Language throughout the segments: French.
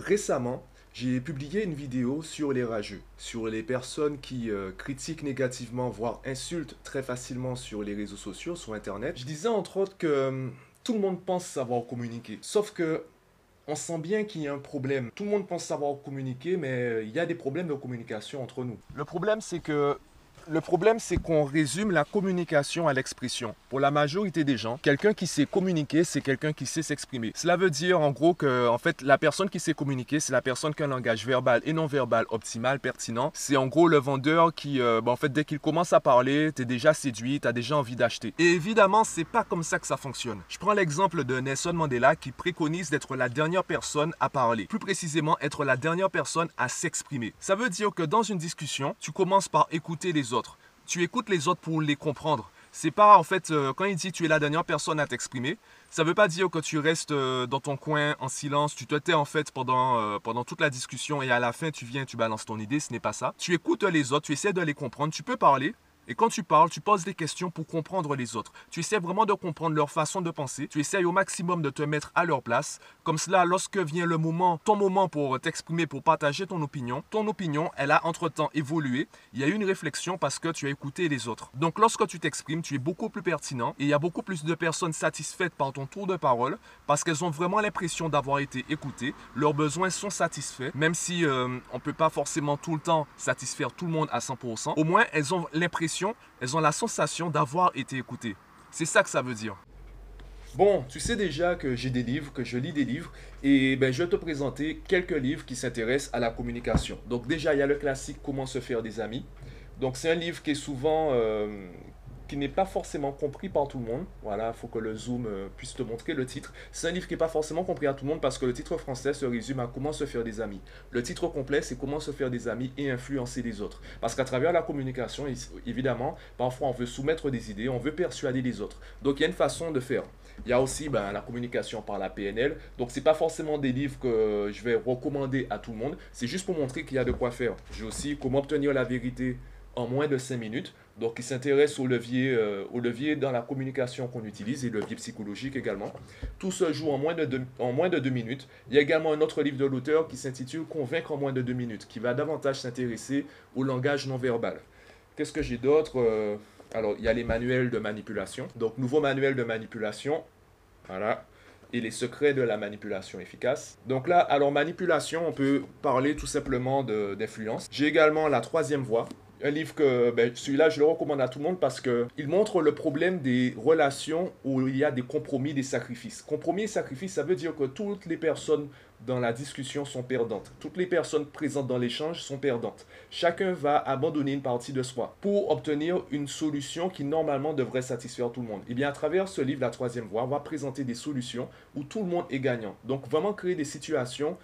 Récemment, j'ai publié une vidéo sur les rageux, sur les personnes qui euh, critiquent négativement, voire insultent très facilement sur les réseaux sociaux, sur Internet. Je disais entre autres que euh, tout le monde pense savoir communiquer. Sauf que on sent bien qu'il y a un problème. Tout le monde pense savoir communiquer, mais euh, il y a des problèmes de communication entre nous. Le problème, c'est que le problème, c'est qu'on résume la communication à l'expression. Pour la majorité des gens, quelqu'un qui sait communiquer, c'est quelqu'un qui sait s'exprimer. Cela veut dire en gros que en fait, la personne qui sait communiquer, c'est la personne qui a un langage verbal et non verbal optimal, pertinent. C'est en gros le vendeur qui, euh, en fait, dès qu'il commence à parler, tu es déjà séduit, tu as déjà envie d'acheter. Et évidemment, c'est pas comme ça que ça fonctionne. Je prends l'exemple de Nelson Mandela qui préconise d'être la dernière personne à parler. Plus précisément, être la dernière personne à s'exprimer. Ça veut dire que dans une discussion, tu commences par écouter les tu écoutes les autres pour les comprendre. C'est pas en fait euh, quand il dit tu es la dernière personne à t'exprimer, ça veut pas dire que tu restes euh, dans ton coin en silence, tu te tais en fait pendant euh, pendant toute la discussion et à la fin tu viens tu balances ton idée, ce n'est pas ça. Tu écoutes les autres, tu essaies de les comprendre, tu peux parler, et quand tu parles, tu poses des questions pour comprendre les autres. Tu essaies vraiment de comprendre leur façon de penser. Tu essaies au maximum de te mettre à leur place. Comme cela, lorsque vient le moment, ton moment pour t'exprimer, pour partager ton opinion, ton opinion, elle a entre-temps évolué. Il y a eu une réflexion parce que tu as écouté les autres. Donc lorsque tu t'exprimes, tu es beaucoup plus pertinent et il y a beaucoup plus de personnes satisfaites par ton tour de parole parce qu'elles ont vraiment l'impression d'avoir été écoutées. Leurs besoins sont satisfaits, même si euh, on ne peut pas forcément tout le temps satisfaire tout le monde à 100%. Au moins, elles ont l'impression elles ont la sensation d'avoir été écoutées. C'est ça que ça veut dire. Bon, tu sais déjà que j'ai des livres, que je lis des livres, et ben, je vais te présenter quelques livres qui s'intéressent à la communication. Donc déjà, il y a le classique Comment se faire des amis. Donc c'est un livre qui est souvent, euh, qui n'est pas forcément compris par tout le monde. Voilà, il faut que le zoom euh, puisse te montrer le titre. C'est un livre qui n'est pas forcément compris à tout le monde parce que le titre français se résume à comment se faire des amis. Le titre complet, c'est comment se faire des amis et influencer les autres. Parce qu'à travers la communication, évidemment, parfois on veut soumettre des idées, on veut persuader les autres. Donc il y a une façon de faire. Il y a aussi ben, la communication par la PNL. Donc, ce n'est pas forcément des livres que je vais recommander à tout le monde. C'est juste pour montrer qu'il y a de quoi faire. J'ai aussi comment obtenir la vérité en moins de 5 minutes. Donc, il s'intéresse au levier, euh, au levier dans la communication qu'on utilise et le levier psychologique également. Tout se joue en moins, de deux, en moins de deux minutes. Il y a également un autre livre de l'auteur qui s'intitule Convaincre en moins de deux minutes, qui va davantage s'intéresser au langage non verbal. Qu'est-ce que j'ai d'autre euh, Alors, il y a les manuels de manipulation. Donc, nouveau manuel de manipulation. Voilà et les secrets de la manipulation efficace. Donc là, alors manipulation, on peut parler tout simplement d'influence. J'ai également la troisième voie, un livre que ben, celui-là, je le recommande à tout le monde parce qu'il montre le problème des relations où il y a des compromis, des sacrifices. Compromis et sacrifices, ça veut dire que toutes les personnes dans la discussion sont perdantes. Toutes les personnes présentes dans l'échange sont perdantes. Chacun va abandonner une partie de soi pour obtenir une solution qui normalement devrait satisfaire tout le monde. Et eh bien à travers ce livre, La troisième voie, on va présenter des solutions où tout le monde est gagnant. Donc vraiment créer des situations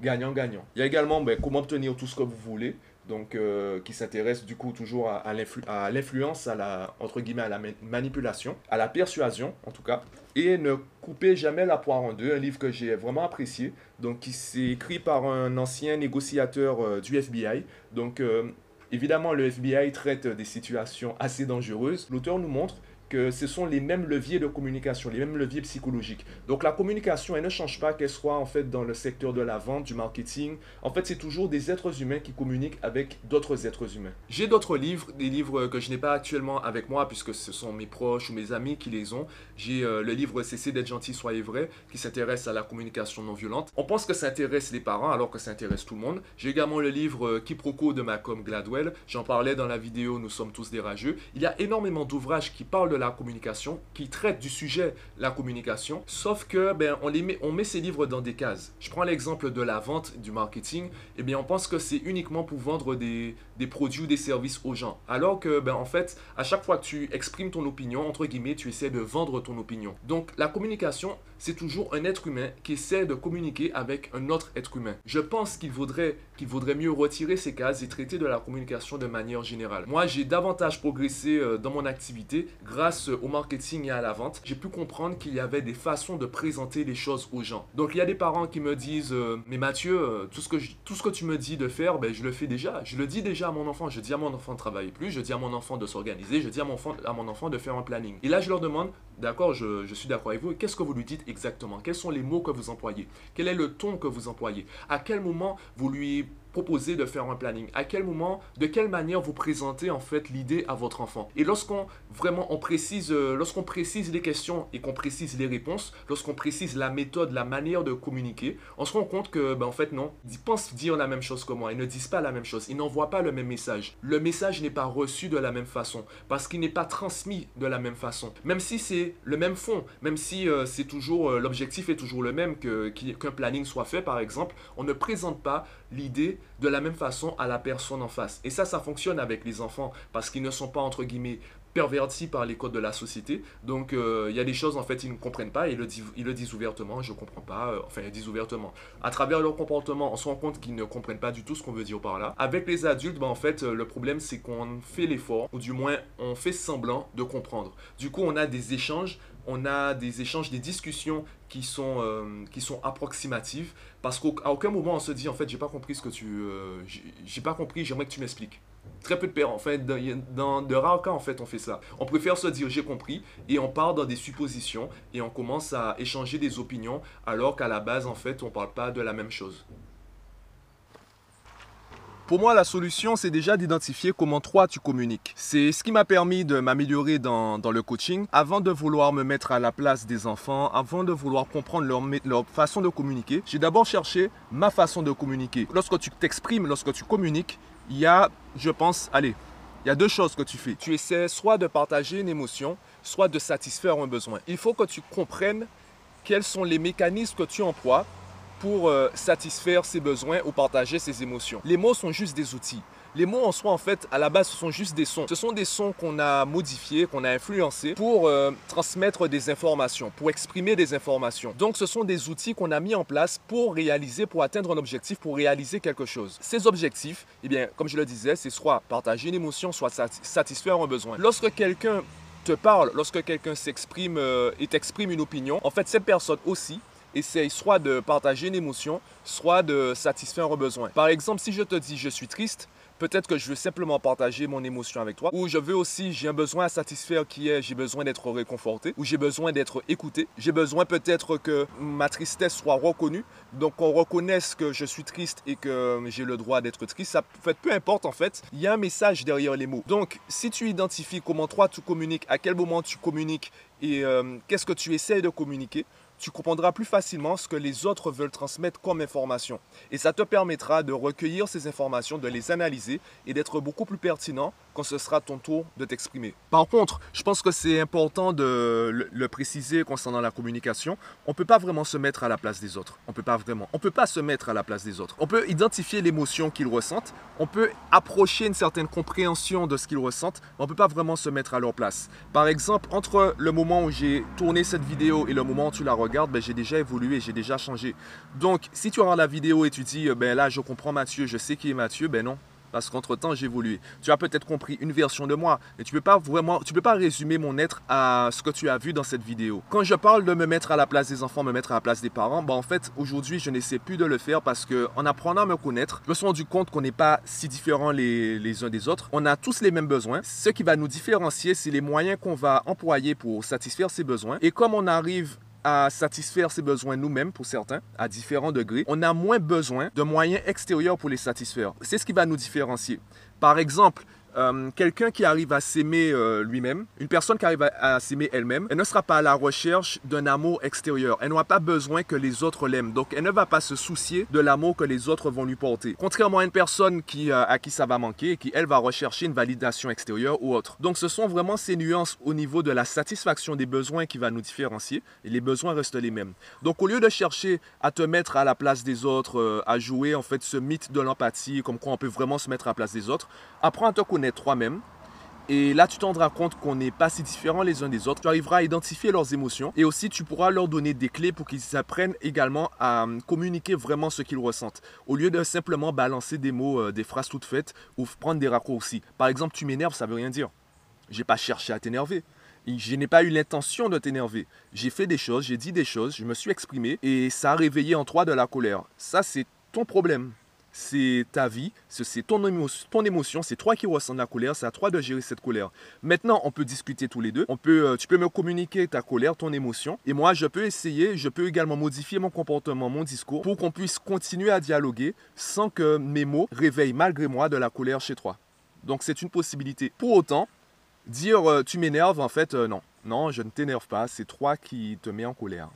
gagnant-gagnant. Il y a également ben, comment obtenir tout ce que vous voulez donc euh, qui s'intéresse du coup toujours à, l'influence, à la entre guillemets à la manipulation, à la persuasion en tout cas, et ne coupez jamais la poire en deux, un livre que j'ai vraiment apprécié, donc qui s'est écrit par un ancien négociateur euh, du FBI, donc euh, évidemment le FBI traite des situations assez dangereuses. L'auteur nous montre ce sont les mêmes leviers de communication, les mêmes leviers psychologiques. Donc la communication, elle ne change pas qu'elle soit en fait dans le secteur de la vente, du marketing. En fait, c'est toujours des êtres humains qui communiquent avec d'autres êtres humains. J'ai d'autres livres, des livres que je n'ai pas actuellement avec moi puisque ce sont mes proches ou mes amis qui les ont. J'ai euh, le livre Cessez d'être gentil, soyez vrai qui s'intéresse à la communication non violente. On pense que ça intéresse les parents alors que ça intéresse tout le monde. J'ai également le livre euh, Quiproquo de Malcolm Gladwell. J'en parlais dans la vidéo Nous sommes tous des rageux. Il y a énormément d'ouvrages qui parlent de communication, qui traite du sujet la communication, sauf que ben, on, les met, on met ces livres dans des cases. Je prends l'exemple de la vente, du marketing, et eh bien on pense que c'est uniquement pour vendre des, des, produits ou des services aux gens. Alors que ben, en fait, à chaque fois que tu exprimes ton opinion, entre guillemets, tu essaies de vendre ton opinion. Donc la communication, c'est toujours un être humain qui essaie de communiquer avec un autre être humain. Je pense qu'il vaudrait, qu'il vaudrait mieux retirer ces cases et traiter de la communication de manière générale. Moi, j'ai davantage progressé euh, dans mon activité grâce au marketing et à la vente, j'ai pu comprendre qu'il y avait des façons de présenter les choses aux gens. Donc il y a des parents qui me disent euh, mais Mathieu, euh, tout ce que tout ce que tu me dis de faire, ben je le fais déjà. Je le dis déjà mon enfant Je dis à mon enfant de travailler plus, je dis à mon enfant de s'organiser, je dis à mon, enfant, à mon enfant de faire un planning. Et là, je leur demande, d'accord, je, je suis d'accord avec vous, qu'est-ce que vous lui dites exactement? Quels sont les mots que vous employez? Quel est le ton que vous employez? À quel moment vous lui proposer de faire un planning. À quel moment, de quelle manière vous présentez en fait l'idée à votre enfant? Et lorsqu'on vraiment on précise, euh, lorsqu'on précise les questions et qu'on précise les réponses, lorsqu'on précise la méthode, la manière de communiquer, on se rend compte que ben, en fait non, ils pensent dire la même chose que moi, ils ne disent pas la même chose, ils n'envoient pas le même message. Le message n'est pas reçu de la même façon parce qu'il n'est pas transmis de la même façon. Même si c'est le même fond, même si euh, c'est toujours euh, l'objectif est toujours le même que qu'un planning soit fait par exemple, on ne présente pas l'idée de la même façon à la personne en face. Et ça, ça fonctionne avec les enfants parce qu'ils ne sont pas, entre guillemets, pervertis par les codes de la société. Donc, euh, il y a des choses, en fait, ils ne comprennent pas. Ils le, disent, ils le disent ouvertement, je ne comprends pas. Euh, enfin, ils disent ouvertement. À travers leur comportement, on se rend compte qu'ils ne comprennent pas du tout ce qu'on veut dire par là. Avec les adultes, ben, en fait, euh, le problème, c'est qu'on fait l'effort, ou du moins, on fait semblant de comprendre. Du coup, on a des échanges on a des échanges, des discussions qui sont, euh, approximatives parce qu'à aucun moment on se dit en fait j'ai pas compris ce que tu euh, j'ai pas compris j'aimerais que tu m'expliques. Très peu de pères en fait dans, de rares cas en fait on fait ça. On préfère se dire j'ai compris et on part dans des suppositions et on commence à échanger des opinions alors qu'à la base en fait on parle pas de la même chose pour moi, la solution, c'est déjà d'identifier comment toi tu communiques. C'est ce qui m'a permis de m'améliorer dans, le coaching. Avant de vouloir me mettre à la place des enfants, avant de vouloir comprendre leur, leur façon de communiquer, j'ai d'abord cherché ma façon de communiquer. Lorsque tu t'exprimes, lorsque tu communiques, il y a, je pense, allez, il y a deux choses que tu fais. Tu essaies soit de partager une émotion, soit de satisfaire un besoin. Il faut que tu comprennes quels sont les mécanismes que tu emploies pour euh, satisfaire ses besoins ou partager ses émotions. Les mots sont juste des outils. Les mots en soi, en fait, à la base, ce sont juste des sons. Ce sont des sons qu'on a modifiés, qu'on a influencés pour euh, transmettre des informations, pour exprimer des informations. Donc, ce sont des outils qu'on a mis en place pour réaliser, pour atteindre un objectif, pour réaliser quelque chose. Ces objectifs, eh bien, comme je le disais, c'est soit partager une émotion, soit satisfaire un besoin. Lorsque quelqu'un te parle, lorsque quelqu'un s'exprime euh, et t'exprime une opinion, en fait, cette personne aussi essaye soit de partager une émotion, soit de satisfaire un besoin. Par exemple, si je te dis je suis triste, peut-être que je veux simplement partager mon émotion avec toi, ou je veux aussi, j'ai un besoin à satisfaire qui est, j'ai besoin d'être réconforté, ou j'ai besoin d'être écouté, j'ai besoin peut-être que ma tristesse soit reconnue, donc qu'on reconnaisse que je suis triste et que j'ai le droit d'être triste, ça peu importe en fait, il y a un message derrière les mots. Donc si tu identifies comment toi tu communiques, à quel moment tu communiques et euh, qu'est-ce que tu essaies de communiquer, tu comprendras plus facilement ce que les autres veulent transmettre comme information. Et ça te permettra de recueillir ces informations, de les analyser et d'être beaucoup plus pertinent quand ce sera ton tour de t'exprimer. Par contre, je pense que c'est important de le, préciser concernant la communication. On ne peut pas vraiment se mettre à la place des autres. On peut pas vraiment. On peut pas se mettre à la place des autres. On peut identifier l'émotion qu'ils ressentent. On peut approcher une certaine compréhension de ce qu'ils ressentent. Mais on peut pas vraiment se mettre à leur place. Par exemple, entre le moment où j'ai tourné cette vidéo et le moment où tu la regardes, ben, j'ai déjà évolué, j'ai déjà changé. Donc, si tu regardes la vidéo et tu dis, ben là, je comprends Mathieu, je sais qui est Mathieu, ben non, parce qu'entre-temps, j'ai évolué. Tu as peut-être compris une version de moi, mais tu peux pas tu peux pas résumer mon être à ce que tu as vu dans cette vidéo. Quand je parle de me mettre à la place des enfants, me mettre à la place des parents, ben en fait, aujourd'hui, je n'essaie plus de le faire parce que en apprenant à me connaître, je me suis rendu compte qu'on n'est pas si différents les, les uns des autres. On a tous les mêmes besoins. Ce qui va nous différencier, c'est les moyens qu'on va employer pour satisfaire ces besoins. Et comme on arrive à satisfaire ses besoins nous-mêmes pour certains, à différents degrés, on a moins besoin de moyens extérieurs pour les satisfaire. C'est ce qui va nous différencier. Par exemple, euh, quelqu'un qui arrive à s'aimer euh, lui-même, une personne qui arrive à, s'aimer elle-même, elle ne sera pas à la recherche d'un amour extérieur. Elle n'aura pas besoin que les autres l'aiment. Donc, elle ne va pas se soucier de l'amour que les autres vont lui porter. Contrairement à une personne euh, à qui ça va manquer et qui, elle, va rechercher une validation extérieure ou autre. Donc, ce sont vraiment ces nuances au niveau de la satisfaction des besoins qui va nous différencier et les besoins restent les mêmes. Donc, au lieu de chercher à te mettre à la place des autres, à jouer en fait ce mythe de l'empathie, comme quoi on peut vraiment se mettre à la place des autres, apprends à te connaître toi-même. Et là, tu te rendras compte qu'on n'est pas si différents les uns des autres. Tu arriveras à identifier leurs émotions et aussi tu pourras leur donner des clés pour qu'ils apprennent également à hum, communiquer vraiment ce qu'ils ressentent. Au lieu de simplement balancer des mots, euh, des phrases toutes faites ou prendre des raccourcis. Par exemple, tu m'énerves, ça veut rien dire. J'ai pas cherché à t'énerver. Je n'ai pas eu l'intention de t'énerver. J'ai fait des choses, j'ai dit des choses, je me suis exprimé et ça a réveillé en toi de la colère. Ça, c'est ton problème. C'est ta vie, c'est ton, émotion, c'est toi qui ressens la colère, c'est à toi de gérer cette colère. Maintenant, on peut discuter tous les deux. On peut, euh, tu peux me communiquer ta colère, ton émotion, et moi, je peux essayer, je peux également modifier mon comportement, mon discours, pour qu'on puisse continuer à dialoguer sans que mes mots réveillent malgré moi de la colère chez toi. Donc, c'est une possibilité. Pour autant, dire euh, tu m'énerves, en fait, euh, non. Non, je ne t'énerve pas, c'est toi qui te mets en colère.